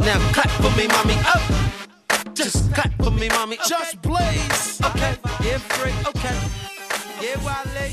now clap for me, mommy. Up. Just clap for me, mommy. Okay. Just Blaze. Okay. Yeah, free. Okay. Yeah, Wale.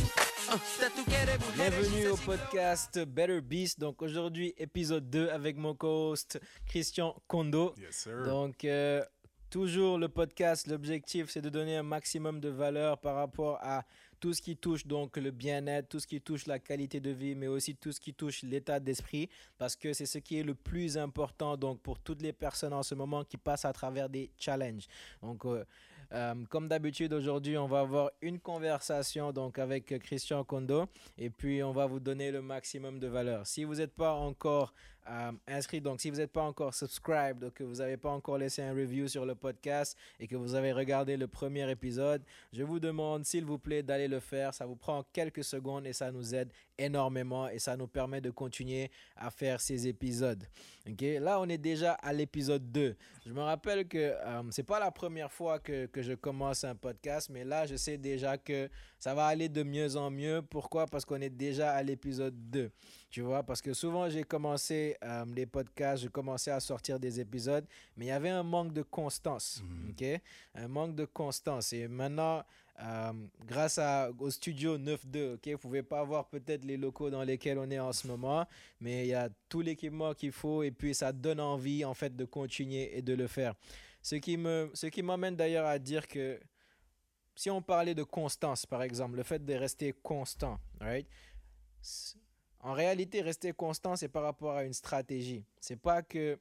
Está tu quieres mujeres, Bienvenue au podcast Better Beast. Donc aujourd'hui, épisode 2 avec mon co-host Christian Kondo. Yes, sir. Donc euh, toujours le podcast, l'objectif c'est de donner un maximum de valeur par rapport à tout ce qui touche donc le bien-être, tout ce qui touche la qualité de vie, mais aussi tout ce qui touche l'état d'esprit, parce que c'est ce qui est le plus important donc pour toutes les personnes en ce moment qui passent à travers des challenges. Donc euh, euh, comme d'habitude, aujourd'hui, on va avoir une conversation donc avec Christian Kondo et puis on va vous donner le maximum de valeur. Si vous n'êtes pas encore euh, inscrit, donc si vous n'êtes pas encore subscribed, que vous n'avez pas encore laissé un review sur le podcast et que vous avez regardé le premier épisode, je vous demande s'il vous plaît d'aller le faire. Ça vous prend quelques secondes et ça nous aide énormément et ça nous permet de continuer à faire ces épisodes. Ok, Là, on est déjà à l'épisode 2. Je me rappelle que euh, c'est pas la première fois que, que je commence un podcast, mais là, je sais déjà que ça va aller de mieux en mieux. Pourquoi? Parce qu'on est déjà à l'épisode 2. Tu vois, parce que souvent, j'ai commencé euh, les podcasts, j'ai commencé à sortir des épisodes, mais il y avait un manque de constance. ok? Un manque de constance. Et maintenant, euh, grâce à, au studio 9.2, ok, vous pouvez pas voir peut-être les locaux dans lesquels on est en ce moment, mais il y a tout l'équipement qu'il faut et puis ça donne envie en fait de continuer et de le faire. Ce qui me, ce qui m'amène d'ailleurs à dire que si on parlait de constance, par exemple, le fait de rester constant, right? En réalité, rester constant, c'est par rapport à une stratégie. C'est pas que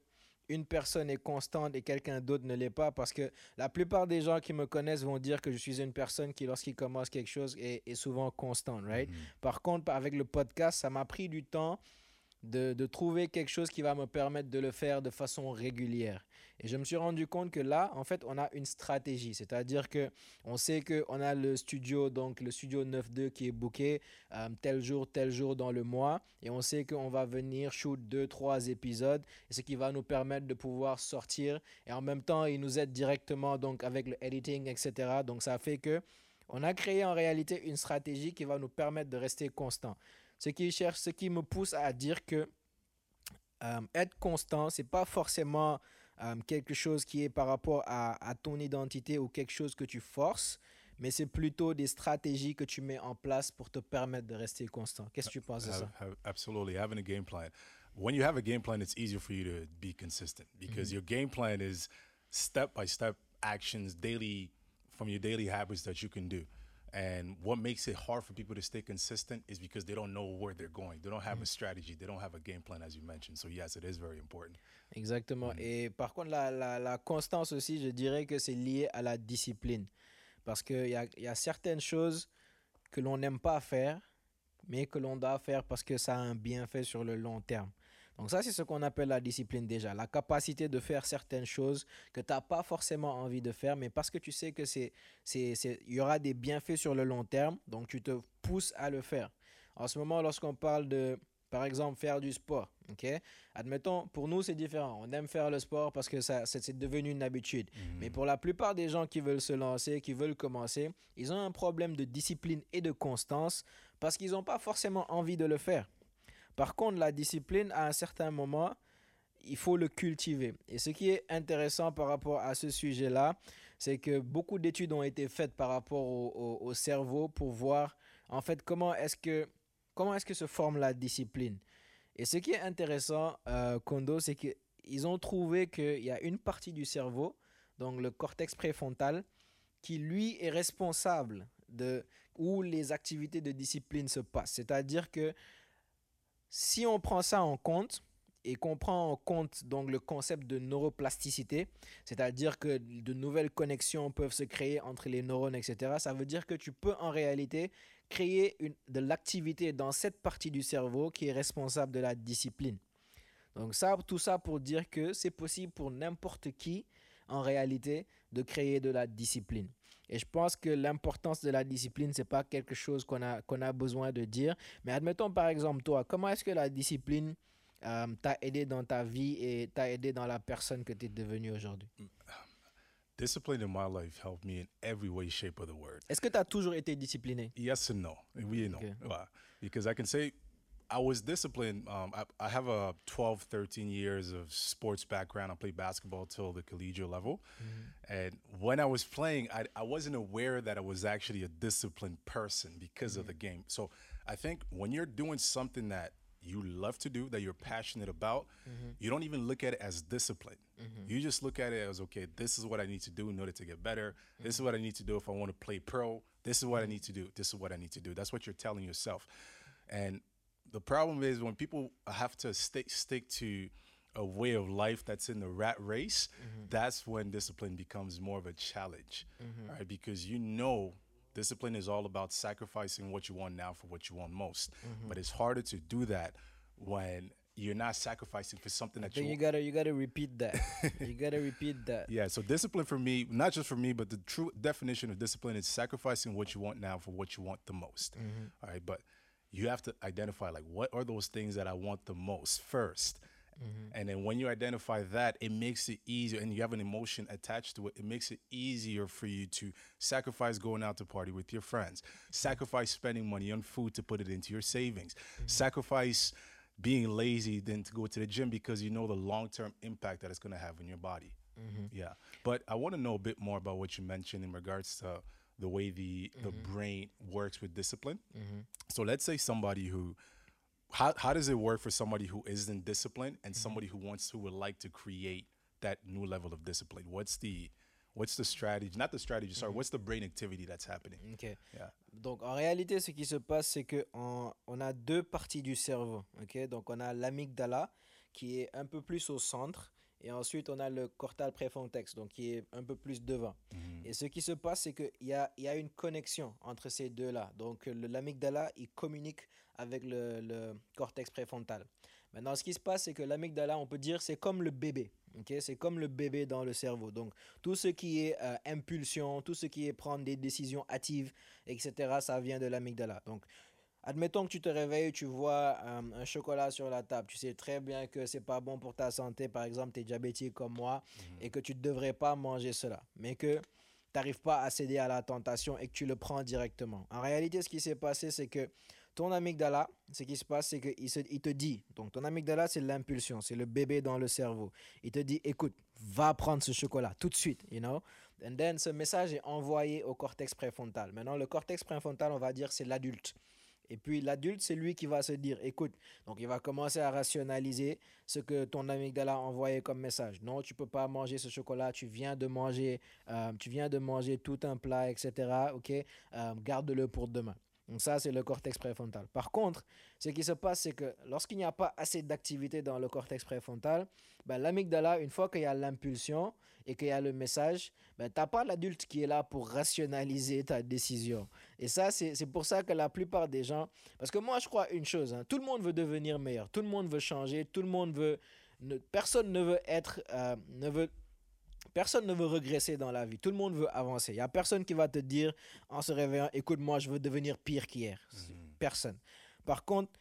une personne est constante et quelqu'un d'autre ne l'est pas parce que la plupart des gens qui me connaissent vont dire que je suis une personne qui, lorsqu'il commence quelque chose, est, est souvent constante, right? Par contre, avec le podcast, ça m'a pris du temps de, de trouver quelque chose qui va me permettre de le faire de façon régulière. Et je me suis rendu compte que là, en fait, on a une stratégie. C'est-à-dire que on sait qu'on a le studio, donc le studio 9.2 qui est booké euh, tel jour, tel jour dans le mois. Et on sait qu'on va venir shoot deux, trois épisodes. Et ce qui va nous permettre de pouvoir sortir. Et en même temps, il nous aide directement donc avec le editing, etc. Donc ça fait que on a créé en réalité une stratégie qui va nous permettre de rester constant. Ce qui cherche, ce qui me pousse à dire que euh, être constant, c'est pas forcément euh, quelque chose qui est par rapport à, à ton identité ou quelque chose que tu forces, mais c'est plutôt des stratégies que tu mets en place pour te permettre de rester constant. Qu'est-ce que tu penses de ça? absolutely. Having a game plan. When you have a game plan, it's easier for you to be consistent because your game plan is step by step actions, daily, from your daily habits that you can do. And what makes it hard for people to stay consistent is because they don't know where they're going. They don't have a strategy. They don't have a game plan, as you mentioned. So, yes, it is very important. Exactement. Et par contre, la, la, la constance aussi, je dirais que c'est lié à la discipline. Parce qu'il y a, il y a certaines choses que l'on n'aime pas faire, mais que l'on doit faire parce que ça a un bienfait sur le long terme. Donc ça, c'est ce qu'on appelle la discipline déjà. La capacité de faire certaines choses que tu n'as pas forcément envie de faire, mais parce que tu sais que c'est, il y aura des bienfaits sur le long terme, donc tu te pousses à le faire. En ce moment, lorsqu'on parle de, par exemple, faire du sport, ok? Admettons, pour nous, c'est différent. On aime faire le sport parce que ça, c'est, c'est devenu une habitude. Mais pour la plupart des gens qui veulent se lancer, qui veulent commencer, ils ont un problème de discipline et de constance parce qu'ils n'ont pas forcément envie de le faire. Par contre, la discipline, à un certain moment, il faut le cultiver. Et ce qui est intéressant par rapport à ce sujet-là, c'est que beaucoup d'études ont été faites par rapport au, au- au cerveau pour voir en fait comment est-ce que comment est-ce que se forme la discipline. Et ce qui est intéressant, euh, Kondo, c'est qu'ils ont trouvé qu'il y a une partie du cerveau, donc le cortex préfrontal, qui lui est responsable de où les activités de discipline se passent. C'est-à-dire que si on prend ça en compte et qu'on prend en compte donc le concept de neuroplasticité, c'est-à-dire que de nouvelles connexions peuvent se créer entre les neurones, etc., ça veut dire que tu peux en réalité créer de l'activité dans cette partie du cerveau qui est responsable de la discipline. Donc ça, tout ça pour dire que c'est possible pour n'importe qui, en réalité, de créer de la discipline. Et je pense que l'importance de la discipline, c'est pas quelque chose qu'on a, qu'on a besoin de dire. Mais admettons par exemple, toi, comment est-ce que la discipline euh, t'a aidé dans ta vie et t'a aidé dans la personne que tu es devenue aujourd'hui? Discipline in my life helped me in every way, shape of the word. Est-ce que tu as toujours été discipliné? Yes and no. We know. Okay. Why? Because I can say I was disciplined. Um, I, I have a 12, 13 years of sports background. I played basketball till the collegiate level. Mm-hmm. And when I was playing, I, I wasn't aware that I was actually a disciplined person because of the mm-hmm. game. So I think when you're doing something that you love to do, that you're passionate about, mm-hmm. you don't even look at it as discipline. You just look at it as, okay, this is what I need to do in order to get better. This is what I need to do if I want to play pro. This is what I need to do. This is what I need to do. That's what you're telling yourself. And the problem is when people have to stick stick to a way of life that's in the rat race, mm-hmm. that's when discipline becomes more of a challenge, mm-hmm. right? Because you know discipline is all about sacrificing what you want now for what you want most. Mm-hmm. But it's harder to do that when you're not sacrificing for something that Then you you gotta you gotta repeat that. you gotta repeat that. yeah, so discipline for me, not just for me, but the true definition of discipline is sacrificing what you want now for what you want the most. All right, but you have to identify like what are those things that I want the most 1st mm-hmm. And then when you identify that, it makes it easier and you have an emotion attached to it. It makes it easier for you to sacrifice going out to party with your friends, sacrifice spending money on food to put it into your savings, mm-hmm. sacrifice being lazy than to go to the gym because you know the long term impact that it's going to have on your body. Mm-hmm. Yeah. But I want to know a bit more about what you mentioned in regards to the way the, the mm-hmm. brain works with discipline. Mm-hmm. So let's say somebody who, how, how does it work for somebody who isn't disciplined and mm-hmm. somebody who wants, who would like to create that new level of discipline? What's the, what's the strategy, not the strategy, sorry, what's the brain activity that's happening? Ok. Yeah. Donc en réalité, ce qui se passe, c'est que on, on a deux parties du cerveau. Ok. Donc on a l'amygdala qui est un peu plus au centre. Et ensuite, on a le cortal préfrontex, donc qui est un peu plus devant. Et ce qui se passe, c'est qu'il y a, y a une connexion entre ces deux-là. Donc l'amygdala, il communique avec le, le cortex préfrontal. Maintenant, ce qui se passe, c'est que l'amygdala, on peut dire, c'est comme le bébé. ok? C'est comme le bébé dans le cerveau. Donc, tout ce qui est euh, impulsion, tout ce qui est prendre des décisions hâtives, etc., ça vient de l'amygdala. Donc, admettons que tu te réveilles, tu vois euh, un chocolat sur la table. Tu sais très bien que c'est pas bon pour ta santé. Par exemple, tu es diabétique comme moi et que tu ne devrais pas manger cela. Mais que tu n'arrives pas à céder à la tentation et que tu le prends directement. En réalité, ce qui s'est passé, c'est que ton amygdala, ce qui se passe, c'est qu'il il te dit, donc ton amygdala, c'est l'impulsion, c'est le bébé dans le cerveau. Il te dit, écoute, va prendre ce chocolat tout de suite, you know. And then, ce message est envoyé au cortex préfrontal. Maintenant, le cortex préfrontal, on va dire, c'est l'adulte. Et puis l'adulte, c'est lui qui va se dire, écoute, donc il va commencer à rationaliser ce que ton amygdala a envoyé comme message. Non, tu peux pas manger ce chocolat, tu viens de manger, euh, tu viens de manger tout un plat, etc. Ok, Euh, garde-le pour demain. Donc ça, c'est le cortex préfrontal. Par contre, ce qui se passe, c'est que lorsqu'il n'y a pas assez d'activité dans le cortex préfrontal, ben, l'amygdala, une fois qu'il y a l'impulsion et qu'il y a le message, ben, tu n'as pas l'adulte qui est là pour rationaliser ta décision. Et ça, c'est pour ça que la plupart des gens... Parce que moi, je crois une chose, hein, tout le monde veut devenir meilleur, tout le monde veut changer, tout le monde veut... ne- personne ne veut être... euh, ne veut, Personne ne veut regresser dans la vie. Tout le monde veut avancer. Il n'y a personne qui va te dire en se réveillant, écoute, moi, je veux devenir pire qu'hier. Personne. Par contre,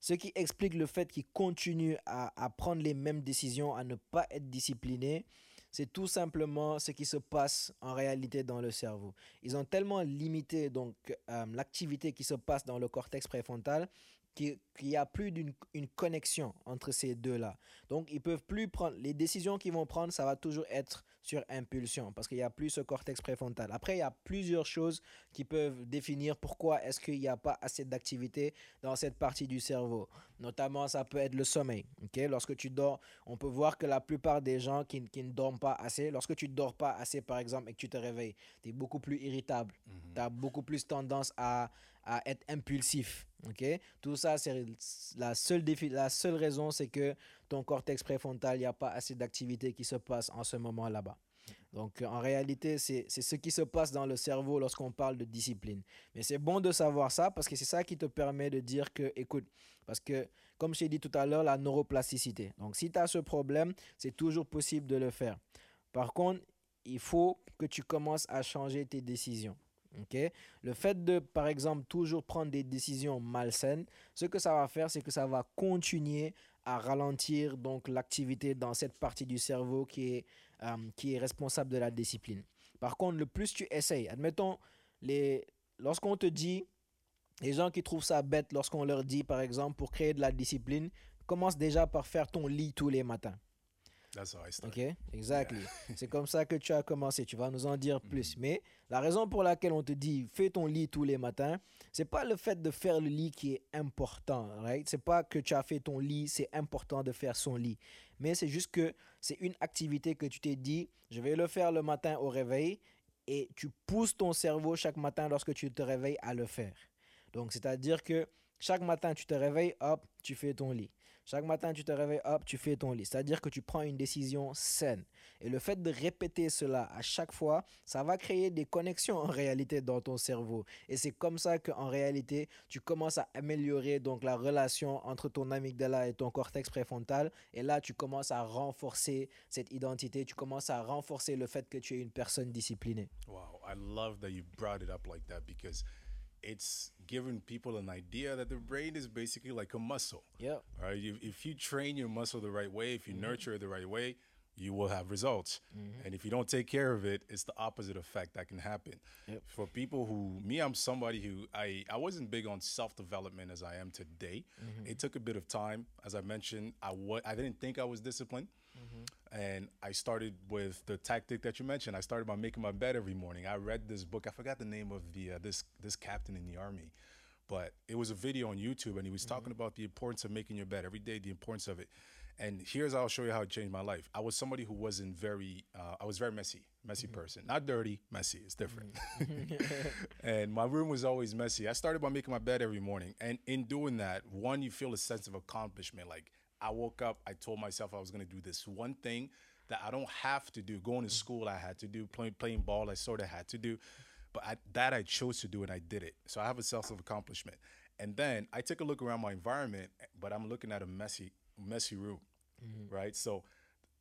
ce qui explique le fait qu'ils continuent à, à prendre les mêmes décisions, à ne pas être disciplinés, c'est tout simplement ce qui se passe en réalité dans le cerveau. Ils ont tellement limité donc euh, l'activité qui se passe dans le cortex préfrontal qu'il y a plus d'une une connexion entre ces deux-là. Donc, ils peuvent plus prendre les décisions qu'ils vont prendre, ça va toujours être sur impulsion parce qu'il n'y a plus ce cortex préfrontal. Après, il y a plusieurs choses qui peuvent définir pourquoi est-ce qu'il n'y a pas assez d'activité dans cette partie du cerveau. Notamment, ça peut être le sommeil. ok? Lorsque tu dors, on peut voir que la plupart des gens qui, qui ne dorment pas assez, lorsque tu ne dors pas assez, par exemple, et que tu te réveilles, tu es beaucoup plus irritable. Tu as beaucoup plus tendance à, à être impulsif. ok? Tout ça, c'est la seule, défi la seule raison, c'est que ton cortex préfrontal, il n'y a pas assez d'activité qui se passe en ce moment là-bas. Donc, euh, en réalité, c'est ce qui se passe dans le cerveau lorsqu'on parle de discipline. Mais c'est bon de savoir ça parce que c'est ça qui te permet de dire que, écoute, parce que, comme je t'ai dit tout à l'heure, la neuroplasticité. Donc, si tu as ce problème, c'est toujours possible de le faire. Par contre, il faut que tu commences à changer tes décisions. Le fait de, par exemple, toujours prendre des décisions malsaines, ce que ça va faire, c'est que ça va continuer à ralentir donc l'activité dans cette partie du cerveau qui est, euh, qui est responsable de la discipline. Par contre, le plus tu essayes, admettons, les, lorsqu'on te dit Les gens qui trouvent ça bête lorsqu'on leur dit, par exemple, pour créer de la discipline, commence déjà par faire ton lit tous les matins. That's how I. Ok, exactly. C'est comme ça que tu as commencé. Tu vas nous en dire plus. Mais la raison pour laquelle on te dit fais ton lit tous les matins, c'est pas le fait de faire le lit qui est important, right? C'est pas que tu as fait ton lit, c'est important de faire son lit. Mais c'est juste que c'est une activité que tu t'es dit, je vais le faire le matin au réveil et tu pousses ton cerveau chaque matin lorsque tu te réveilles à le faire. Donc, c'est-à-dire que chaque matin, tu te réveilles, hop, tu fais ton lit. Chaque matin, tu te réveilles, hop, tu fais ton lit. C'est-à-dire que tu prends une décision saine. Et le fait de répéter cela à chaque fois, ça va créer des connexions en réalité dans ton cerveau. Et c'est comme ça qu'en réalité, tu commences à améliorer donc la relation entre ton amygdala et ton cortex préfrontal. Et là, tu commences à renforcer cette identité. Tu commences à renforcer le fait que tu es une personne disciplinée. Wow, I love that you brought it up like that because it's giving people an idea that the brain is basically like a muscle. Yeah. Right? If, if you train your muscle the right way, if you mm-hmm. nurture it the right way, you will have results. Mm-hmm. And if you don't take care of it, it's the opposite effect that can happen. Yep. For people who, me, I'm somebody who I, I wasn't big on self development as I am today. Mm-hmm. It took a bit of time. As I mentioned, I I didn't think I was disciplined. And I started with the tactic that you mentioned. I started by making my bed every morning. I read this book. I forgot the name of the uh, this this captain in the army, but it was a video on YouTube, and he was talking about the importance of making your bed every day, the importance of it. And here's how I'll show you how it changed my life. I was somebody who wasn't very, uh, I was very messy, messy person. Not dirty, messy. It's different. and my room was always messy. I started by making my bed every morning. And in doing that, one, you feel a sense of accomplishment. Like I woke up, I told myself I was going to do this one thing that I don't have to do. Going to school, I had to do. Playing, playing ball, I sort of had to do. But I, that I chose to do and I did it. So I have a sense of accomplishment. And then I took a look around my environment, but I'm looking at a messy, messy room, mm-hmm. right? So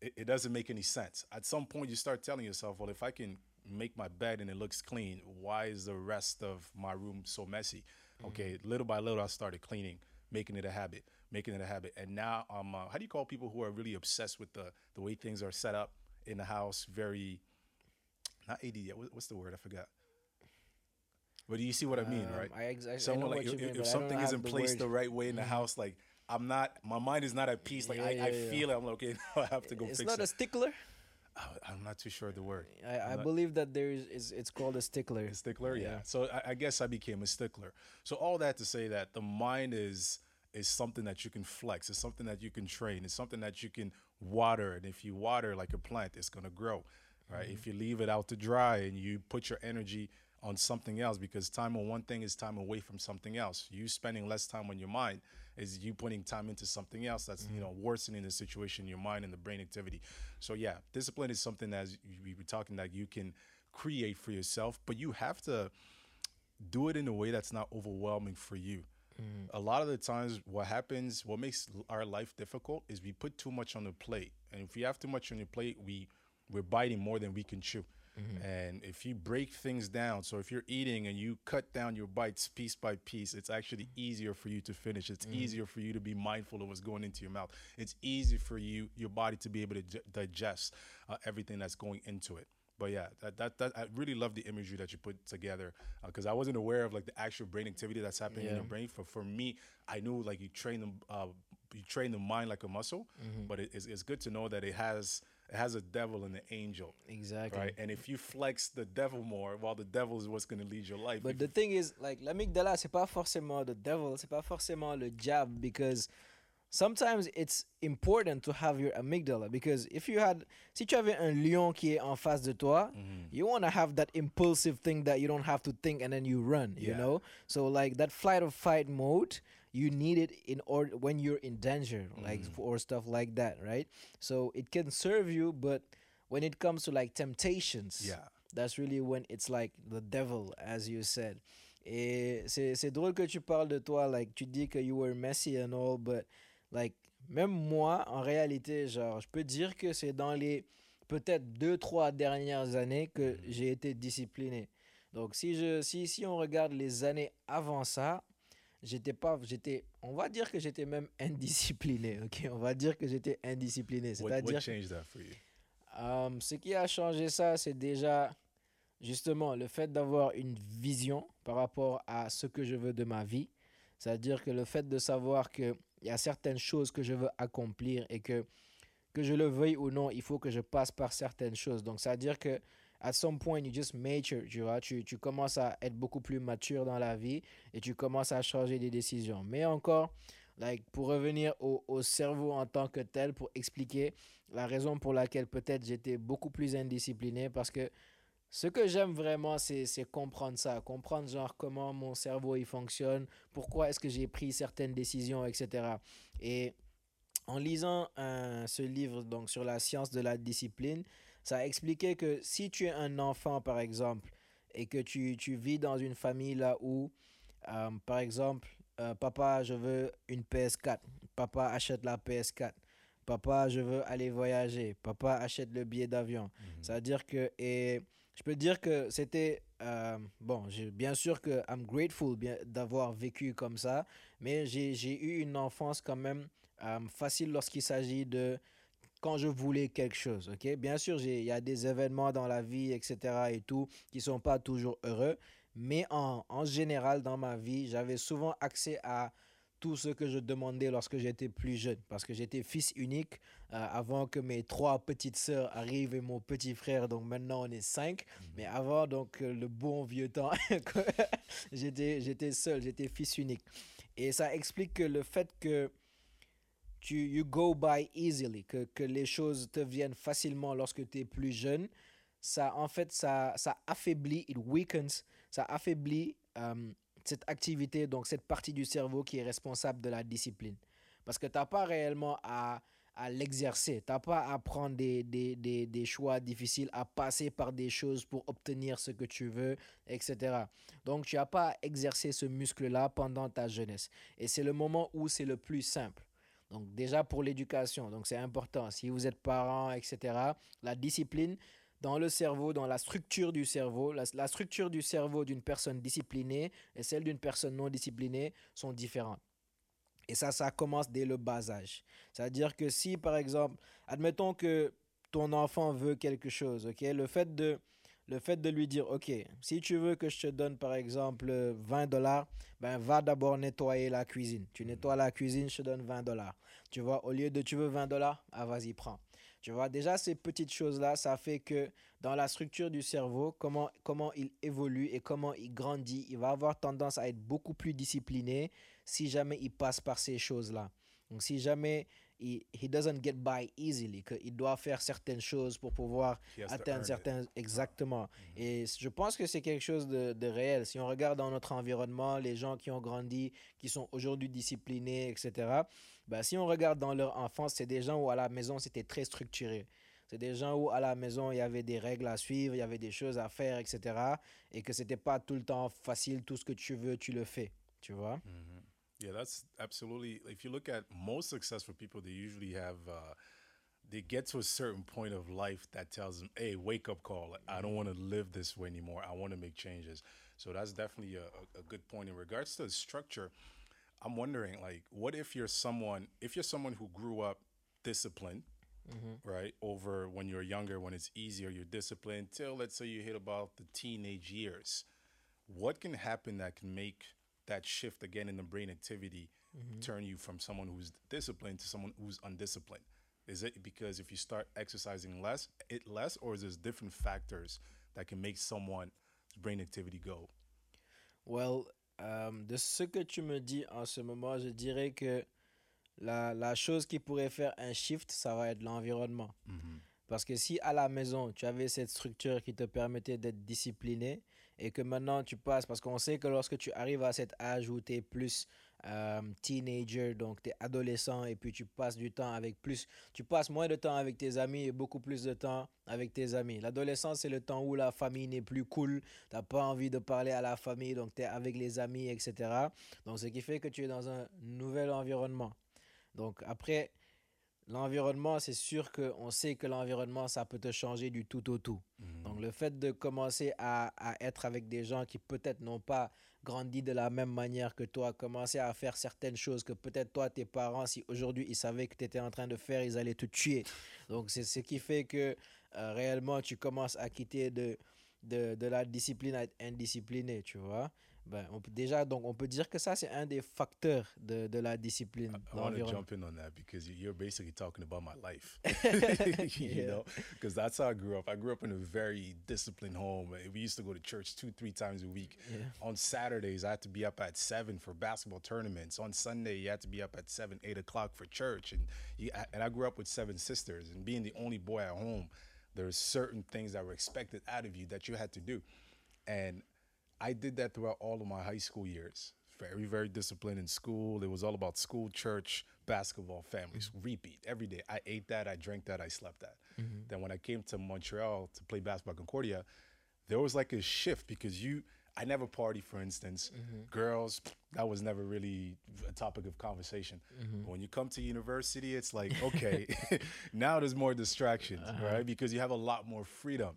it, it doesn't make any sense. At some point, you start telling yourself, well, if I can make my bed and it looks clean, why is the rest of my room so messy? Mm-hmm. Okay, little by little, I started cleaning, making it a habit, making it a habit. And now, um, uh, how do you call people who are really obsessed with the, the way things are set up in the house? Very, not AD, what- what's the word? I forgot. But do you see what I mean, Um, right? I I- I Someone what like if, mean, if I something isn't the placed word. Mm-hmm. the right way in the house, like I'm not, my mind is not at peace. Like Yeah, I, yeah, I yeah. feel it. I'm like, okay, now I have to go It's fix not it. a stickler. I- I'm not too sure of the word. I, I not- believe that there is, is it's called a stickler. A stickler, yeah. Yeah. So I, I guess I became a stickler. So all that to say that the mind is is something that you can flex. It's something that you can train. It's something that you can water. And if you water like a plant, it's gonna grow, right? Mm-hmm. If you leave it out to dry and you put your energy on something else, because time on one thing is time away from something else. You spending less time on your mind is you putting time into something else that's you know mm-hmm. worsening the situation in your mind and the brain activity. So yeah, discipline is something as we were talking that you can create for yourself, but you have to do it in a way that's not overwhelming for you. Mm. A lot of the times, what happens, what makes our life difficult is we put too much on the plate, and if you have too much on the plate, we we're biting more than we can chew. Mm-hmm. And if you break things down, so if you're eating and you cut down your bites piece by piece, it's actually easier for you to finish. It's mm. easier for you to be mindful of what's going into your mouth. It's easy for you, your body, to be able to di- digest uh, everything that's going into it. But yeah, that, that that I really love the imagery that you put together because I wasn't aware of like the actual brain activity that's happening in your brain. For for me, I knew like you train them, uh, you train the mind like a muscle, but it, it's, it's good to know that it has it has a devil and an angel, Exactly. right? And if you flex the devil more, well, the devil is what's going to lead your life. But If- the thing is, like, l'amygdala, c'est pas forcément the devil, c'est pas forcément le diable, because sometimes it's important to have your amygdala. Because if you had, si tu avais un lion qui est en face de toi, Mm-hmm. you want to have that impulsive thing that you don't have to think and then you run, you know? So, like, that flight or fight mode, you need it in order when you're in danger, like, Mm-hmm. or stuff like that, right? So, it can serve you, but when it comes to like temptations, Yeah. that's really when it's like the devil, as you said. Et c'est, c'est drôle que tu parles de toi, like, tu dis que you were messy and all, but, like, même moi, en réalité, genre, je peux dire que c'est dans les peut-être deux, trois dernières années que j'ai été discipliné. Donc, si, je, si, si on regarde les années avant ça, j'étais pas, j'étais, on va dire que j'étais même indiscipliné, ok? On va dire que j'étais indiscipliné. what, C'est-à-dire what changed that for you? euh, ce qui a changé ça, c'est déjà justement le fait d'avoir une vision par rapport à ce que je veux de ma vie. C'est-à-dire que le fait de savoir qu'il y a certaines choses que je veux accomplir et que, que je le veuille ou non, il faut que je passe par certaines choses. Donc, c'est-à-dire que at some point, you just mature, tu vois, tu, tu commences à être beaucoup plus mature dans la vie et tu commences à changer des décisions. Mais encore, like, pour revenir au, au cerveau en tant que tel, pour expliquer la raison pour laquelle peut-être j'étais beaucoup plus indiscipliné, parce que ce que j'aime vraiment, c'est comprendre ça, comprendre genre comment mon cerveau il fonctionne, pourquoi est-ce que j'ai pris certaines décisions, etc. Et en lisant un, ce livre donc sur la science de la discipline, ça a expliqué que si tu es un enfant par exemple et que tu, tu vis dans une famille là où euh, par exemple euh, papa je veux une PS4, papa achète la PS4. Papa, je veux aller voyager. Papa achète le billet d'avion. C'est-à-dire que, et je peux dire que c'était, euh, bon, bien sûr que I'm grateful d'avoir vécu comme ça, mais j'ai eu une enfance quand même euh, facile lorsqu'il s'agit de quand je voulais quelque chose, ok? Bien sûr, il y a des événements dans la vie, etc. et tout, qui sont pas toujours heureux, mais en, en général, dans ma vie, j'avais souvent accès à tout ce que je demandais lorsque j'étais plus jeune, parce que j'étais fils unique euh, avant que mes trois petites sœurs arrivent et mon petit frère, donc maintenant on est cinq, mhm. mais avant, donc euh, le bon vieux temps, j'étais, j'étais seul, j'étais fils unique. Et ça explique que le fait que tu you go by easily, que, que les choses te viennent facilement lorsque tu es plus jeune, ça en fait, ça, ça affaiblit, it weakens, ça affaiblit euh, cette activité, donc cette partie du cerveau qui est responsable de la discipline. Parce que tu n'as pas réellement à, à l'exercer, tu n'as pas à prendre des, des, des, des, choix difficiles, à passer par des choses pour obtenir ce que tu veux, etc. Donc tu n'as pas à exercer ce muscle-là pendant ta jeunesse. Et c'est le moment où c'est le plus simple. Donc déjà pour l'éducation, donc c'est important. Si vous êtes parent, etc., la discipline, dans le cerveau, dans la structure du cerveau. La, structure du cerveau d'une personne disciplinée et celle d'une personne non disciplinée sont différentes. Et ça, ça commence dès le bas âge. C'est-à-dire que si, par exemple, admettons que ton enfant veut quelque chose, ok, le fait de le fait de lui dire, OK, si tu veux que je te donne par exemple 20 dollars, ben va d'abord nettoyer la cuisine. Tu nettoies la cuisine, je te donne 20 dollars. Tu vois, au lieu de tu veux 20 dollars, ah vas-y, prends. Tu vois, déjà ces petites choses-là, ça fait que dans la structure du cerveau, comment, comment il évolue et comment il grandit, il va avoir tendance à être beaucoup plus discipliné si jamais il passe par ces choses-là. Donc si jamais il he doesn't get by easily, qu'il doit faire certaines choses pour pouvoir atteindre certains... Exactement. Mm-hmm. Et je pense que c'est quelque chose de, de, réel. Si on regarde dans notre environnement, les gens qui ont grandi, qui sont aujourd'hui disciplinés, etc., bah, si on regarde dans leur enfance, c'est des gens où à la maison, c'était très structuré. C'est des gens où à la maison, il y avait des règles à suivre, il y avait des choses à faire, etc. Et que c'était pas tout le temps facile, tout ce que tu veux, tu le fais. Tu vois? Mm -hmm. Yeah, that's absolutely. If you look at most successful people, they usually have, uh, they get to a certain point of life that tells them, hey, wake up call. I don't want to live this way anymore. I want to make changes. So that's definitely a, a, good point. In regards to structure, I'm wondering, like, what if you're someone, if you're someone who grew up disciplined, mm-hmm. right, over when you're younger, when it's easier, you're disciplined till let's say you hit about the teenage years. What can happen that can make that shift again in the brain activity mm-hmm. turn you from someone who's disciplined to someone who's undisciplined? Is it because if you start exercising less, it less, or is there different factors that can make someone's brain activity go? Well, Euh, de ce que tu me dis en ce moment, je dirais que la, la chose qui pourrait faire un shift, ça va être l'environnement. Mhm. Parce que si à la maison, tu avais cette structure qui te permettait d'être discipliné et que maintenant tu passes, parce qu'on sait que lorsque tu arrives à cet âge où tu es plus euh, teenager, donc tu es adolescent et puis tu passes du temps avec plus, tu passes moins de temps avec tes amis et beaucoup plus de temps avec tes amis. L'adolescence, c'est le temps où la famille n'est plus cool, tu n'as pas envie de parler à la famille, donc tu es avec les amis, etc. Donc ce qui fait que tu es dans un nouvel environnement. Donc après, l'environnement, c'est sûr qu'on sait que l'environnement, ça peut te changer du tout au tout. Mhm. Donc le fait de commencer à, à être avec des gens qui peut-être n'ont pas grandi de la même manière que toi, commencer à faire certaines choses que peut-être toi, tes parents, si aujourd'hui ils savaient que tu étais en train de faire, ils allaient te tuer. Donc c'est ce qui fait que euh, réellement tu commences à quitter de, de, de, la discipline à être indiscipliné, tu vois. Ben, on peut déjà, donc, on peut dire que ça, c'est un des facteurs de, de la discipline. I dans want to jump in on that because you- you're basically talking about my life. you Yeah. know, because that's how I grew up. I grew up in a very disciplined home. We used to go to church two, three times a week. Yeah. On Saturdays, I had to be up at seven for basketball tournaments. On Sunday, you had to be up at seven, eight o'clock for church. And you, and I grew up with seven sisters. And being the only boy at home, there's certain things that were expected out of you that you had to do. And I did that throughout all of my high school years. Very, very disciplined in school. It was all about school, church, basketball, families. Mm-hmm. Repeat every day. I ate that, I drank that, I slept that. Mm-hmm. Then when I came to Montreal to play basketball at Concordia, there was like a shift because you, I never party, for instance. Mm-hmm. Girls, that was never really a topic of conversation. But when you come to university, it's like, okay, now there's more distractions, uh-huh. right? Because you have a lot more freedom.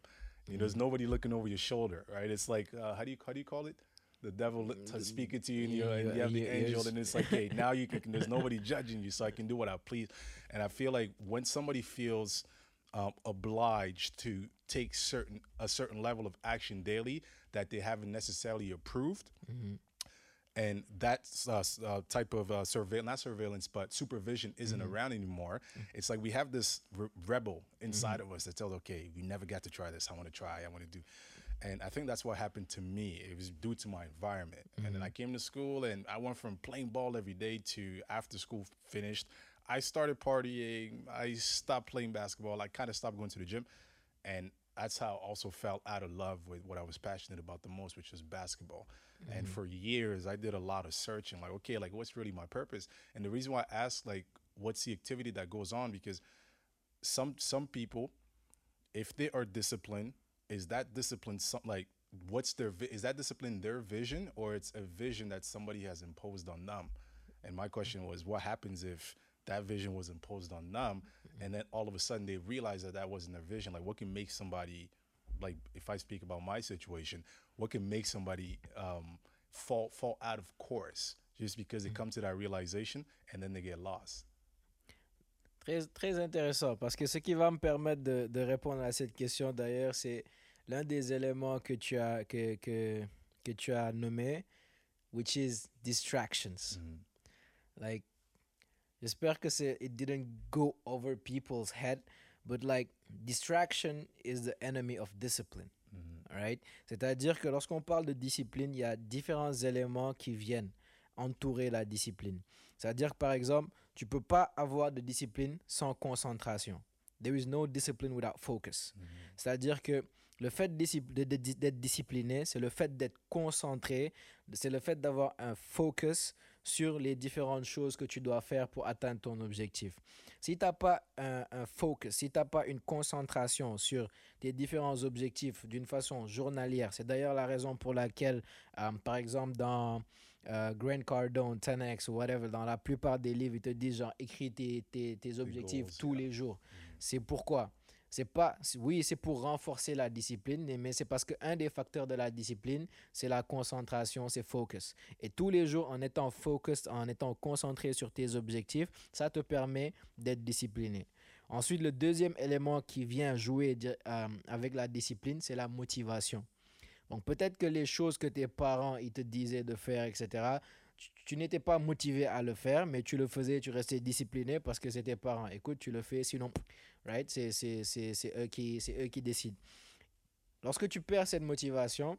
You know, there's nobody looking over your shoulder, right? It's like uh, how do you how do you call it? The devil li- t- speaking to you, and, you're, and you have the angel, and it's like, hey, now you can. There's nobody judging you, so I can do what I please. And I feel like when somebody feels um, obliged to take certain a certain level of action daily that they haven't necessarily approved, and that uh, uh, type of uh, surveillance, not surveillance, but supervision isn't around anymore. It's like we have this re- rebel inside of us that tells, okay, we never got to try this. I want to try. I want to do. And I think that's what happened to me. It was due to my environment. And then I came to school and I went from playing ball every day to after school finished. I started partying. I stopped playing basketball. I kind of stopped going to the gym. And that's how I also fell out of love with what I was passionate about the most, which was basketball. And mm-hmm. for years, I did a lot of searching, like, okay, like, what's really my purpose? And the reason why I asked, like, what's the activity that goes on? Because some some people, if they are disciplined, is that discipline some like what's their vi- is that discipline their vision or it's a vision that somebody has imposed on them? And my question was, what happens if that vision was imposed on them, mm-hmm. and then all of a sudden they realize that that wasn't their vision? Like, what can make somebody, like, if I speak about my situation, what can make somebody um, fall fall out of course just because they mm-hmm. come to that realization and then they get lost? Très, très intéressant parce que ce qui va me permettre de, de répondre à cette question d'ailleurs, c'est l'un des éléments que tu as, que, que, que tu as nommé, which is distractions. Mm-hmm. Like, j'espère que c'est, it didn't go over people's head, but like, distraction is the enemy of discipline. Alright? C'est-à-dire que lorsqu'on parle de discipline, il y a différents éléments qui viennent entourer la discipline. C'est-à-dire que par exemple, tu peux pas avoir de discipline sans concentration. There is no discipline without focus. C'est-à-dire que le fait d'être discipliné, c'est le fait d'être concentré, c'est le fait d'avoir un focus sur les différentes choses que tu dois faire pour atteindre ton objectif. Si tu n'as pas un, un focus, si tu n'as pas une concentration sur tes différents objectifs d'une façon journalière, c'est d'ailleurs la raison pour laquelle, euh, par exemple, dans euh, Grant Cardone, 10X ou whatever, dans la plupart des livres, ils te disent genre, écris tes, tes, tes objectifs goals, tous les jours. C'est pourquoi c'est pas oui c'est pour renforcer la discipline mais c'est parce que un des facteurs de la discipline c'est la concentration c'est focus. Et tous les jours en étant focus en étant concentré sur tes objectifs ça te permet d'être discipliné. Ensuite le deuxième élément qui vient jouer euh, avec la discipline c'est la motivation. Donc peut-être que les choses que tes parents ils te disaient de faire etc tu, tu n'étais pas motivé à le faire mais tu le faisais tu restais discipliné parce que c'est tes parents. Écoute tu le fais sinon right? C'est, eux qui, eux qui décident. Lorsque tu perds cette motivation,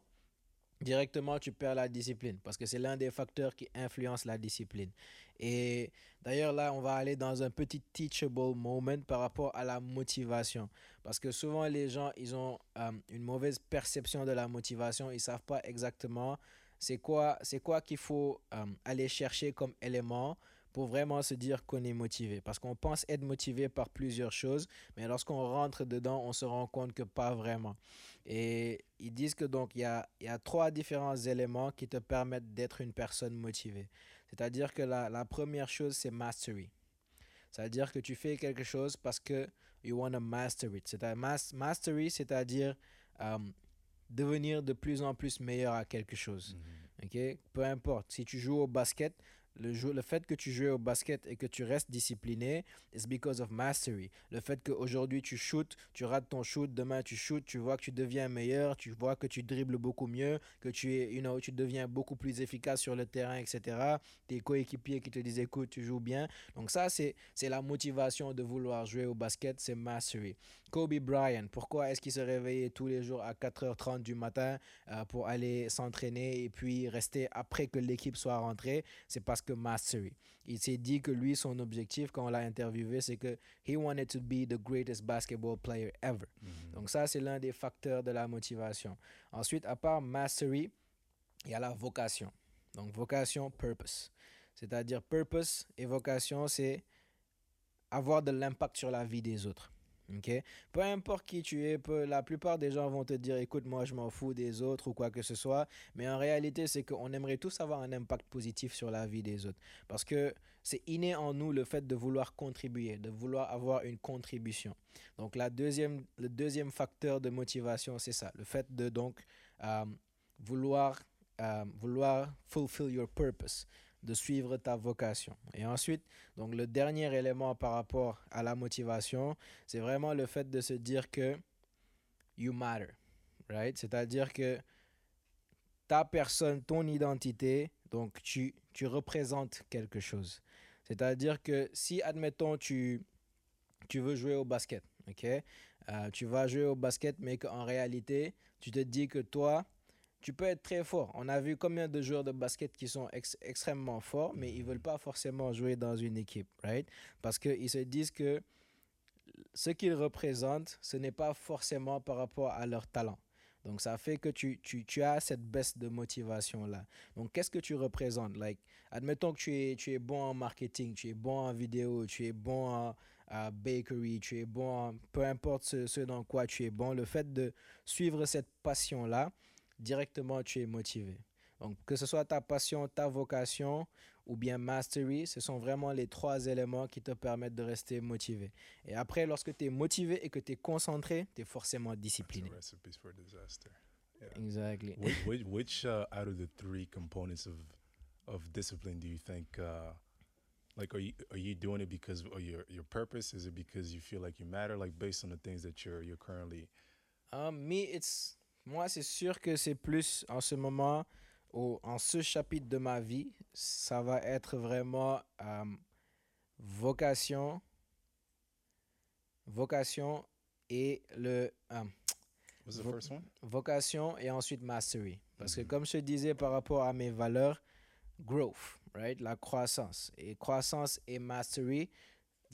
directement tu perds la discipline parce que c'est l'un des facteurs qui influence la discipline. Et d'ailleurs là, on va aller dans un petit teachable moment par rapport à la motivation parce que souvent les gens, ils ont euh, une mauvaise perception de la motivation, ils savent pas exactement c'est quoi, c'est quoi qu'il faut euh, aller chercher comme élément pour vraiment se dire qu'on est motivé. Parce qu'on pense être motivé par plusieurs choses, mais lorsqu'on rentre dedans, on se rend compte que pas vraiment. Et ils disent que donc il y a, y a trois différents éléments qui te permettent d'être une personne motivée. C'est-à-dire que la, la première chose, c'est mastery. C'est-à-dire que tu fais quelque chose parce que you want to master it. C'est-à-dire mas- mastery, c'est-à-dire euh, devenir de plus en plus meilleur à quelque chose. Ok? Peu importe. Si tu joues au basket, le, le fait que tu joues au basket et que tu restes discipliné, it's because of mastery. Le fait qu'aujourd'hui tu shootes, tu rates ton shoot, demain tu shootes, tu vois que tu deviens meilleur, tu vois que tu dribbles beaucoup mieux, que tu, es, you tu deviens beaucoup plus efficace sur le terrain, etc. Tes coéquipiers qui te disent écoute, tu joues bien. Donc ça, c'est la motivation de vouloir jouer au basket, c'est mastery. Kobe Bryant, pourquoi est-ce qu'il se réveillait tous les jours à 4h30 du matin euh, pour aller s'entraîner et puis rester après que l'équipe soit rentrée? C'est parce que mastery. Il s'est dit que lui, son objectif, quand on l'a interviewé, c'est que he wanted to be the greatest basketball player ever. Mm-hmm. Donc ça, c'est l'un des facteurs de la motivation. Ensuite, à part mastery, il y a la vocation. Donc vocation, purpose. C'est-à-dire purpose et vocation, c'est avoir de l'impact sur la vie des autres. Ok? Peu importe qui tu es, peu, la plupart des gens vont te dire écoute, moi je m'en fous des autres ou quoi que ce soit. Mais en réalité, c'est qu'on aimerait tous avoir un impact positif sur la vie des autres. Parce que c'est inné en nous le fait de vouloir contribuer, de vouloir avoir une contribution. Donc la deuxième, le deuxième facteur de motivation, c'est ça, le fait de donc euh, vouloir, euh, vouloir fulfill your purpose de suivre ta vocation. Et ensuite, donc le dernier élément par rapport à la motivation, c'est vraiment le fait de se dire que you matter, right? C'est-à-dire que ta personne, ton identité, donc tu, tu représentes quelque chose. C'est-à-dire que si, admettons, tu, tu veux jouer au basket, ok? Euh, tu vas jouer au basket, mais qu'en réalité, tu te dis que toi, tu peux être très fort. On a vu combien de joueurs de basket qui sont ex- extrêmement forts, mais ils veulent pas forcément jouer dans une équipe, right? Parce qu'ils se disent que ce qu'ils représentent, ce n'est pas forcément par rapport à leur talent. Donc, ça fait que tu, tu, tu as cette baisse de motivation-là. Donc, qu'est-ce que tu représentes? Like, admettons que tu es, tu es bon en marketing, tu es bon en vidéo, tu es bon en bakery, tu es bon, peu importe ce, ce dans quoi tu es bon, le fait de suivre cette passion-là, directement tu es motivé. Donc, que ce soit ta passion, ta vocation ou bien mastery, ce sont vraiment les trois éléments qui te permettent de rester motivé. Et après, lorsque tu es motivé et que tu es concentré, tu es forcément discipliné. Yeah. Exactly. which which, which uh, out of the three components of of discipline do you think uh, like are you are you doing it because of your your purpose? Is it because you feel like you matter? Like based on the things that you're you're currently Um, me, it's, moi, c'est sûr que c'est plus en ce moment, au, en ce chapitre de ma vie, ça va être vraiment um, vocation, vocation et le Vo- one? vocation et ensuite mastery. Parce que Mhm. comme je disais par rapport à mes valeurs, growth, right, la croissance et croissance et mastery,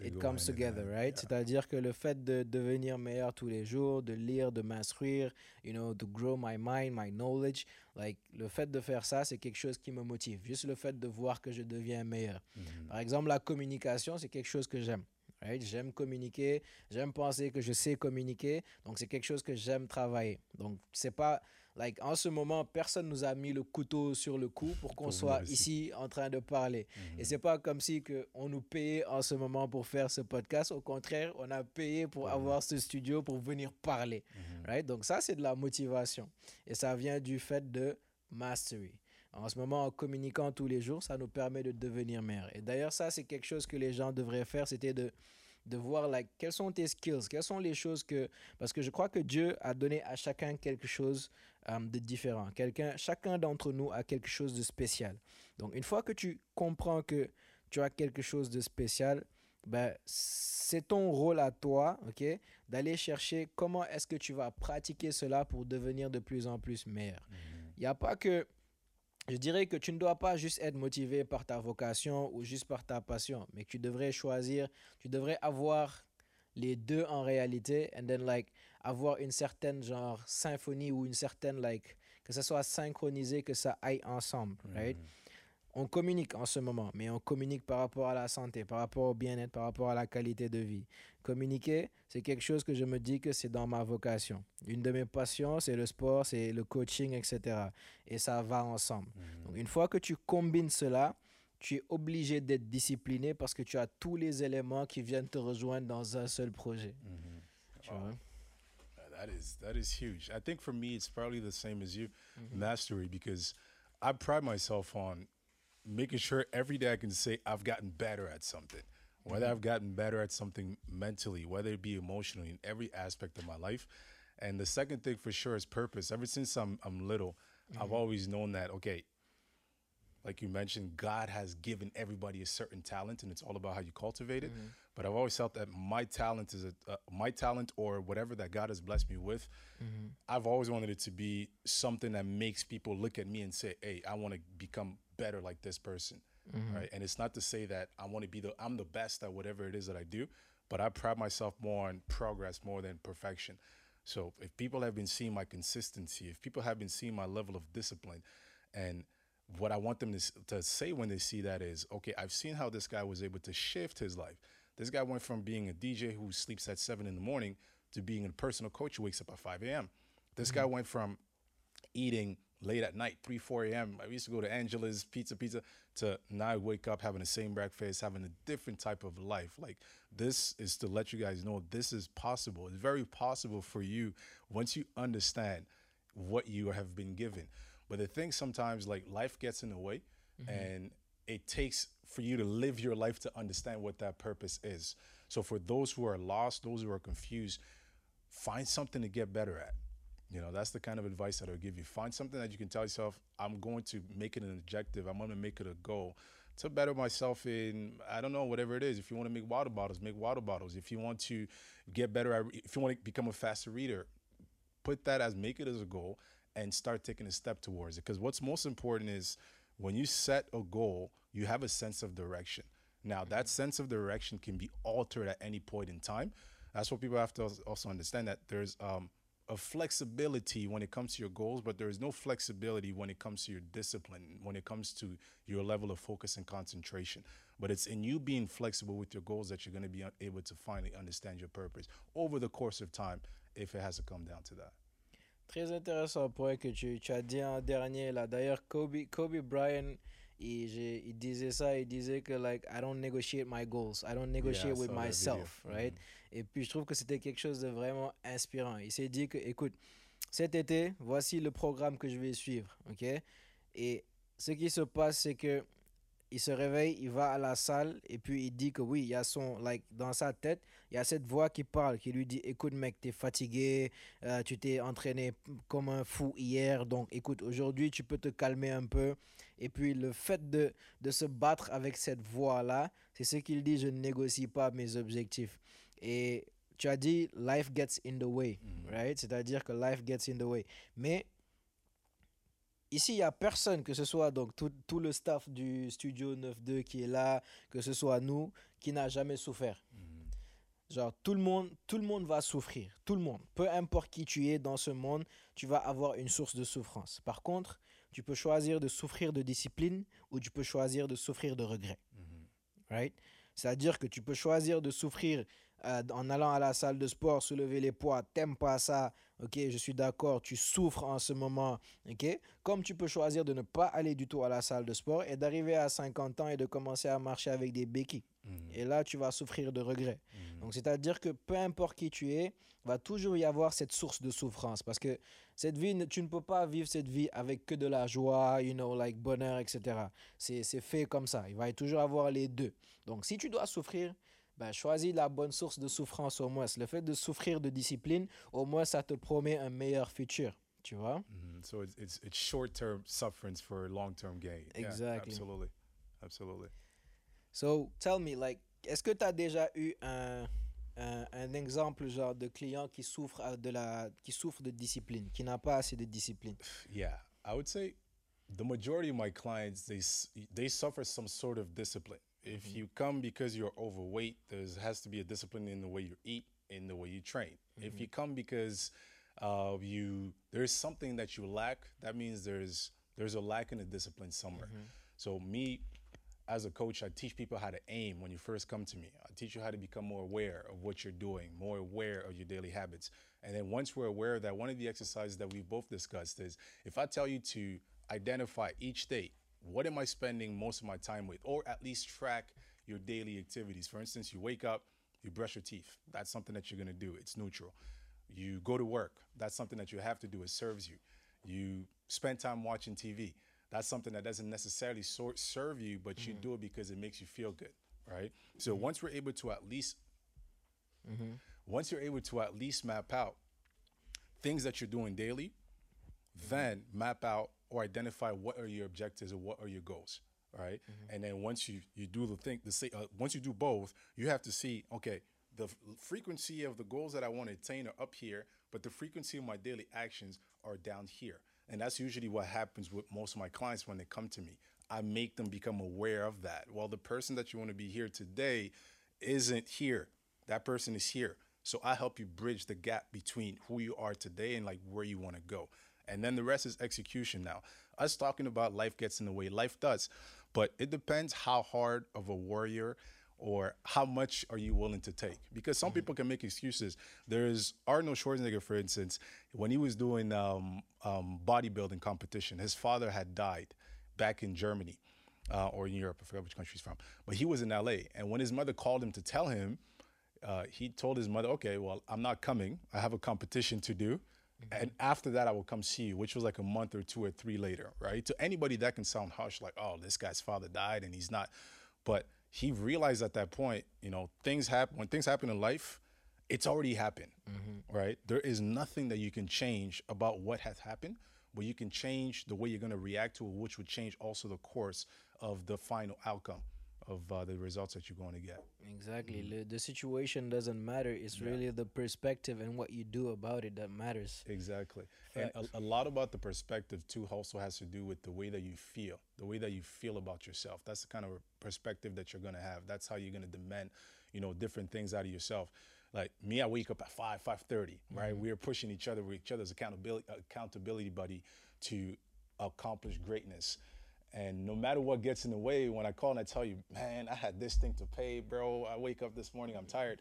it comes together, right? yeah. C'est-à-dire que le fait de devenir meilleur tous les jours, de lire, de m'instruire, you know, to grow my mind, my knowledge, like le fait de faire ça, c'est quelque chose qui me motive. Juste le fait de voir que je deviens meilleur. Mhm. Par exemple, la communication, c'est quelque chose que j'aime. Right? J'aime communiquer, j'aime penser que je sais communiquer, donc c'est quelque chose que j'aime travailler. Donc c'est pas like en ce moment personne nous a mis le couteau sur le cou pour qu'on soit ici en train de parler. Mhm. Et c'est pas comme si que on nous payait en ce moment pour faire ce podcast. Au contraire, on a payé pour Mhm. avoir ce studio pour venir parler. Mhm. Right? Donc ça, c'est de la motivation. Et ça vient du fait de mastery. En ce moment, en communiquant tous les jours, ça nous permet de devenir meilleur. Et d'ailleurs, ça, c'est quelque chose que les gens devraient faire, c'était de, de voir like, quelles sont tes skills, quelles sont les choses que... Parce que je crois que Dieu a donné à chacun quelque chose euh, de différent. Quelqu'un, chacun d'entre nous a quelque chose de spécial. Donc, une fois que tu comprends que tu as quelque chose de spécial, ben, c'est ton rôle à toi, ok, d'aller chercher comment est-ce que tu vas pratiquer cela pour devenir de plus en plus meilleur. Mhm. Il n'y a pas que, je dirais que tu ne dois pas juste être motivé par ta vocation ou juste par ta passion, mais que tu devrais choisir, tu devrais avoir les deux en réalité, and then like avoir une certaine genre symphonie ou une certaine like que ça soit synchronisé, que ça aille ensemble, right? Mhm. on communique en ce moment, mais on communique par rapport à la santé, par rapport au bien-être, par rapport à la qualité de vie. Communiquer, c'est quelque chose que je me dis que c'est dans ma vocation. Une de mes passions, c'est le sport, c'est le coaching, etc. Et ça va ensemble. Mhm. Donc, une fois que tu combines cela, tu es obligé d'être discipliné parce que tu as tous les éléments qui viennent te rejoindre dans un seul projet. Mhm. Tu Wow. vois? Uh, That is that is huge. I think for me, it's probably the same as you, Mhm. mastery, because I pride myself on making sure every day I can say I've gotten better at something. Whether I've gotten better at something mentally, whether it be emotionally, in every aspect of my life. And the second thing for sure is purpose. Ever since I'm I'm little, I've mm-hmm. always known that okay, like you mentioned, God has given everybody a certain talent, and it's all about how you cultivate it. Mm-hmm. But I've always felt that my talent is a uh, my talent or whatever that God has blessed me with. Mm-hmm. I've always wanted it to be something that makes people look at me and say, "Hey, I want to become better like this person." Mm-hmm. Right? And it's not to say that I want to be the I'm the best at whatever it is that I do, but I pride myself more on progress more than perfection. So if people have been seeing my consistency, if people have been seeing my level of discipline, and what I want them to, to say when they see that is, okay, I've seen how this guy was able to shift his life. This guy went from being a DJ who sleeps at seven in the morning to being a personal coach who wakes up at 5 a.m. This guy mm-hmm. went from eating late at night, 3, 4 a.m. I used to go to Angela's Pizza Pizza to now I wake up having the same breakfast, having a different type of life. Like this is to let you guys know this is possible. It's very possible for you once you understand what you have been given. But the thing sometimes like life gets in the way mm-hmm. and it takes for you to live your life to understand what that purpose is. So for those who are lost, those who are confused, find something to get better at. You know, that's the kind of advice that I would give you. Find something that you can tell yourself, I'm going to make it an objective. I'm going to make it a goal to better myself in, I don't know, whatever it is. If you want to make water bottles, make water bottles. If you want to get better at, if you want to become a faster reader, put that as, make it as a goal and start taking a step towards it. Because what's most important is when you set a goal, you have a sense of direction. Now, that sense of direction can be altered at any point in time. That's what people have to also understand that there's um, a flexibility when it comes to your goals, but there is no flexibility when it comes to your discipline, when it comes to your level of focus and concentration. But it's in you being flexible with your goals that you're going to be uh, able to finally understand your purpose over the course of time if it has to come down to that. Très intéressant point que tu, tu as dit en dernier là. D'ailleurs, Kobe, Kobe Bryant, il, disait ça, il disait que like I don't negotiate my goals, I don't negotiate I with myself, video. right? Et puis je trouve que c'était quelque chose de vraiment inspirant. Il s'est dit que, écoute, cet été, voici le programme que je vais suivre, ok? Et ce qui se passe, c'est que il se réveille, il va à la salle et puis il dit que oui, il y a son, like, dans sa tête, il y a cette voix qui parle, qui lui dit, écoute mec, t'es fatigué, euh, tu t'es entraîné comme un fou hier, donc écoute, aujourd'hui tu peux te calmer un peu. Et puis le fait de, de se battre avec cette voix-là, c'est ce qu'il dit, je ne négocie pas mes objectifs. Et tu as dit, life gets in the way, right? C'est-à-dire que life gets in the way. Mais Ici, il n'y a personne, que ce soit donc tout, tout le staff du studio 9.2 qui est là, que ce soit nous, qui n'a jamais souffert. Genre, tout le, monde, tout le monde va souffrir. Tout le monde. Peu importe qui tu es dans ce monde, tu vas avoir une source de souffrance. Par contre, tu peux choisir de souffrir de discipline ou tu peux choisir de souffrir de regret. Right? C'est-à-dire que tu peux choisir de souffrir euh, en allant à la salle de sport, soulever les poids, t'aimes pas ça, ok, je suis d'accord, tu souffres en ce moment, ok, comme tu peux choisir de ne pas aller du tout à la salle de sport et d'arriver à 50 ans et de commencer à marcher avec des béquilles. Et là, tu vas souffrir de regret. Donc, c'est-à-dire que peu importe qui tu es, va toujours y avoir cette source de souffrance parce que cette vie, tu ne peux pas vivre cette vie avec que de la joie, you know, like bonheur, etc. C'est c'est fait comme ça. Il va y toujours avoir les deux. Donc, si tu dois souffrir, ben, choisis la bonne source de souffrance au moins. Le fait de souffrir de discipline, au moins, ça te promet un meilleur futur. Tu vois? Mhm. So it's it's, it's short term sufferance for long term gain. Yeah, Exactly. absolutely. Absolutely. So, tell me, like, est-ce que tu as déjà eu un, un, un exemple genre de client qui souffre euh, de la qui souffre de discipline, qui n'a pas assez de discipline? Yeah, I would say the majority of my clients they they suffer some sort of discipline. If mm-hmm. you come because you're overweight, there has to be a discipline in the way you eat, in the way you train. If you mm-hmm. come because uh, you there's something that you lack, that means there's there's a lack in the discipline somewhere. Mm-hmm. So me as a coach, I teach people how to aim when you first come to me. I teach you how to become more aware of what you're doing, more aware of your daily habits. And then once we're aware of that, one of the exercises that we both discussed is if I tell you to identify each day, what am I spending most of my time with? Or at least track your daily activities. For instance, you wake up, you brush your teeth. That's something that you're gonna do. It's neutral. You go to work. That's something that you have to do. It serves you. You spend time watching TV. that's something that doesn't necessarily sor- serve you, but you mm-hmm. do it because it makes you feel good, right? So mm-hmm. once we're able to at least, mm-hmm. once you're able to at least map out things that you're doing daily, then map out or identify what are your objectives or what are your goals right? And then once you you do the thing the say uh, once you do both you have to see okay the f- frequency of the goals that i want to attain are up here but the frequency of my daily actions are down here. And that's usually what happens with most of my clients when they come to me. I make them become aware of that. Well the person that you want to be here today isn't here. That person is here. So I help you bridge the gap between who you are today and like where you want to go. And then the rest is execution now. Us talking about life gets in the way, life does. But it depends how hard of a warrior or how much are you willing to take? Because some people can make excuses. There's Arnold Schwarzenegger, for instance, when he was doing um, um, bodybuilding competition, his father had died back in Germany uh, or in Europe. I forgot which country he's from. But he was in LA. And when his mother called him to tell him, uh, he told his mother, okay, well, I'm not coming. I have a competition to do. Mm-hmm. And after that, I will come see you, which was like a month or two or three later, right? To anybody, that can sound harsh, like, oh, this guy's father died and he's not. But he realized at that point, you know, things happen. When things happen in life, it's already happened, mm-hmm. right? There is nothing that you can change about what has happened, but you can change the way you're going to react to it, which would change also the course of the final outcome of uh, the results that you're going to get. Exactly. The, the situation doesn't matter. It's really the perspective and what you do about it that matters. Exactly. And a, a lot about the perspective too also has to do with the way that you feel, the way that you feel about yourself. That's the kind of perspective that you're gonna have. That's how you're gonna demand, you know, different things out of yourself. Like me, I wake up at five, five thirty, right? We're pushing each other, we're each other's accountability accountability buddy to accomplish greatness. And no matter what gets in the way, when I call and I tell you, man, I had this thing to pay, bro. I wake up this morning, I'm tired.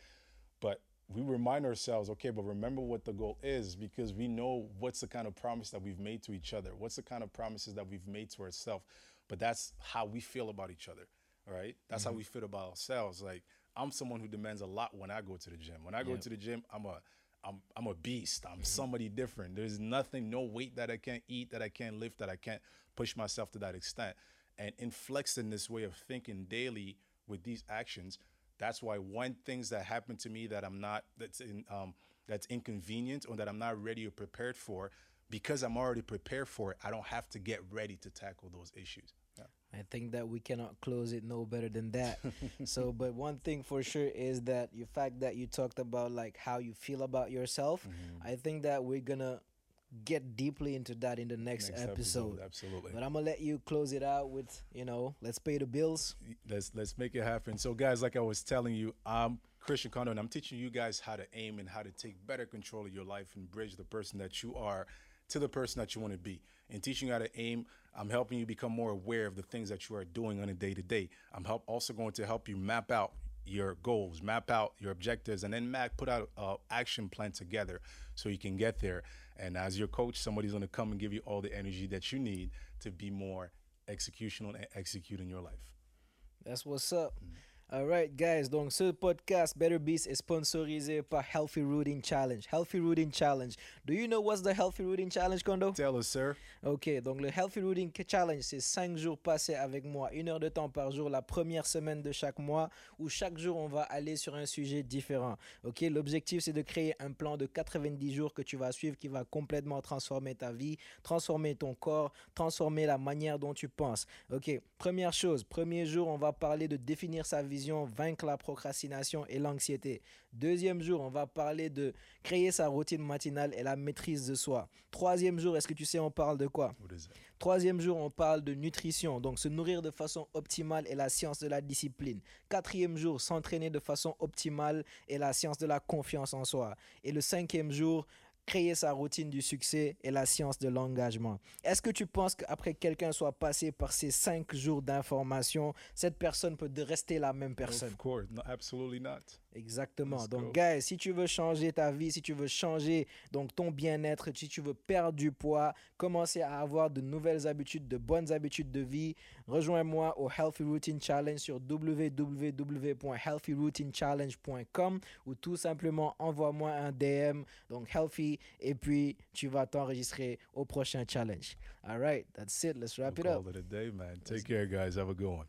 But we remind ourselves, okay, but remember what the goal is because we know what's the kind of promise that we've made to each other, what's the kind of promises that we've made to ourselves. But that's how we feel about each other, all right? That's how mm-hmm. we feel about ourselves. Like I'm someone who demands a lot when I go to the gym. When I go to the gym, I'm a I'm I'm a beast. I'm somebody different. There's nothing, no weight that I can't eat, that I can't lift, that I can't push myself to that extent. And inflexing this way of thinking daily with these actions, that's why when things that happen to me that I'm not that's in um that's inconvenient or that I'm not ready or prepared for, because I'm already prepared for it, I don't have to get ready to tackle those issues. I think that we cannot close it no better than that. so, but one thing for sure is that the fact that you talked about like how you feel about yourself. Mm-hmm. I think that we're gonna get deeply into that in the next, Next episode. absolutely. But I'm gonna let you close it out with you know, let's pay the bills. let's let's make it happen. So, guys, like I was telling you, I'm Christian Kondo, and I'm teaching you guys how to aim and how to take better control of your life and bridge the person that you are to the person that you want to be. In teaching you how to aim, I'm helping you become more aware of the things that you are doing on a day to day. I'm help also going to help you map out your goals, map out your objectives, and then map put out an action plan together so you can get there. And as your coach, somebody's going to come and give you all the energy that you need to be more executional and execute in your life. That's what's up. Mm. Alright guys, donc ce podcast Better Beast est sponsorisé par Healthy Rooting Challenge. Healthy Rooting Challenge. Do you know what's the Healthy Rooting Challenge, Kondo? Tell us, sir. Ok, donc le Healthy Rooting Challenge, c'est 5 jours passés avec moi, une heure de temps par jour, la première semaine de chaque mois, où chaque jour on va aller sur un sujet différent. Ok, l'objectif c'est de créer un plan de 90 jours que tu vas suivre qui va complètement transformer ta vie, transformer ton corps, transformer la manière dont tu penses. Ok, première chose, premier jour, on va parler de définir sa vision, vaincre la procrastination et l'anxiété. Deuxième jour, on va parler de créer sa routine matinale et la maîtrise de soi. Troisième jour, est-ce que tu sais, on parle de quoi? Troisième jour, on parle de nutrition, donc se nourrir de façon optimale et la science de la discipline. Quatrième jour, s'entraîner de façon optimale et la science de la confiance en soi. Et le cinquième jour, créer sa routine du succès et la science de l'engagement. Est-ce que tu penses qu'après que quelqu'un soit passé par ces cinq jours d'information, cette personne peut rester la même personne? Of course, no, absolutely not. Exactement. Let's donc, go. guys, si tu veux changer ta vie, si tu veux changer donc ton bien-être, si tu veux perdre du poids, commencer à avoir de nouvelles habitudes, de bonnes habitudes de vie, rejoins-moi au Healthy Routine Challenge sur www.healthyroutinechallenge.com ou tout simplement envoie-moi un DM, donc Healthy, et puis tu vas t'enregistrer au prochain challenge. All right, that's it. Let's wrap We'll it up. call it a day, man. Take care, guys. Have a good one.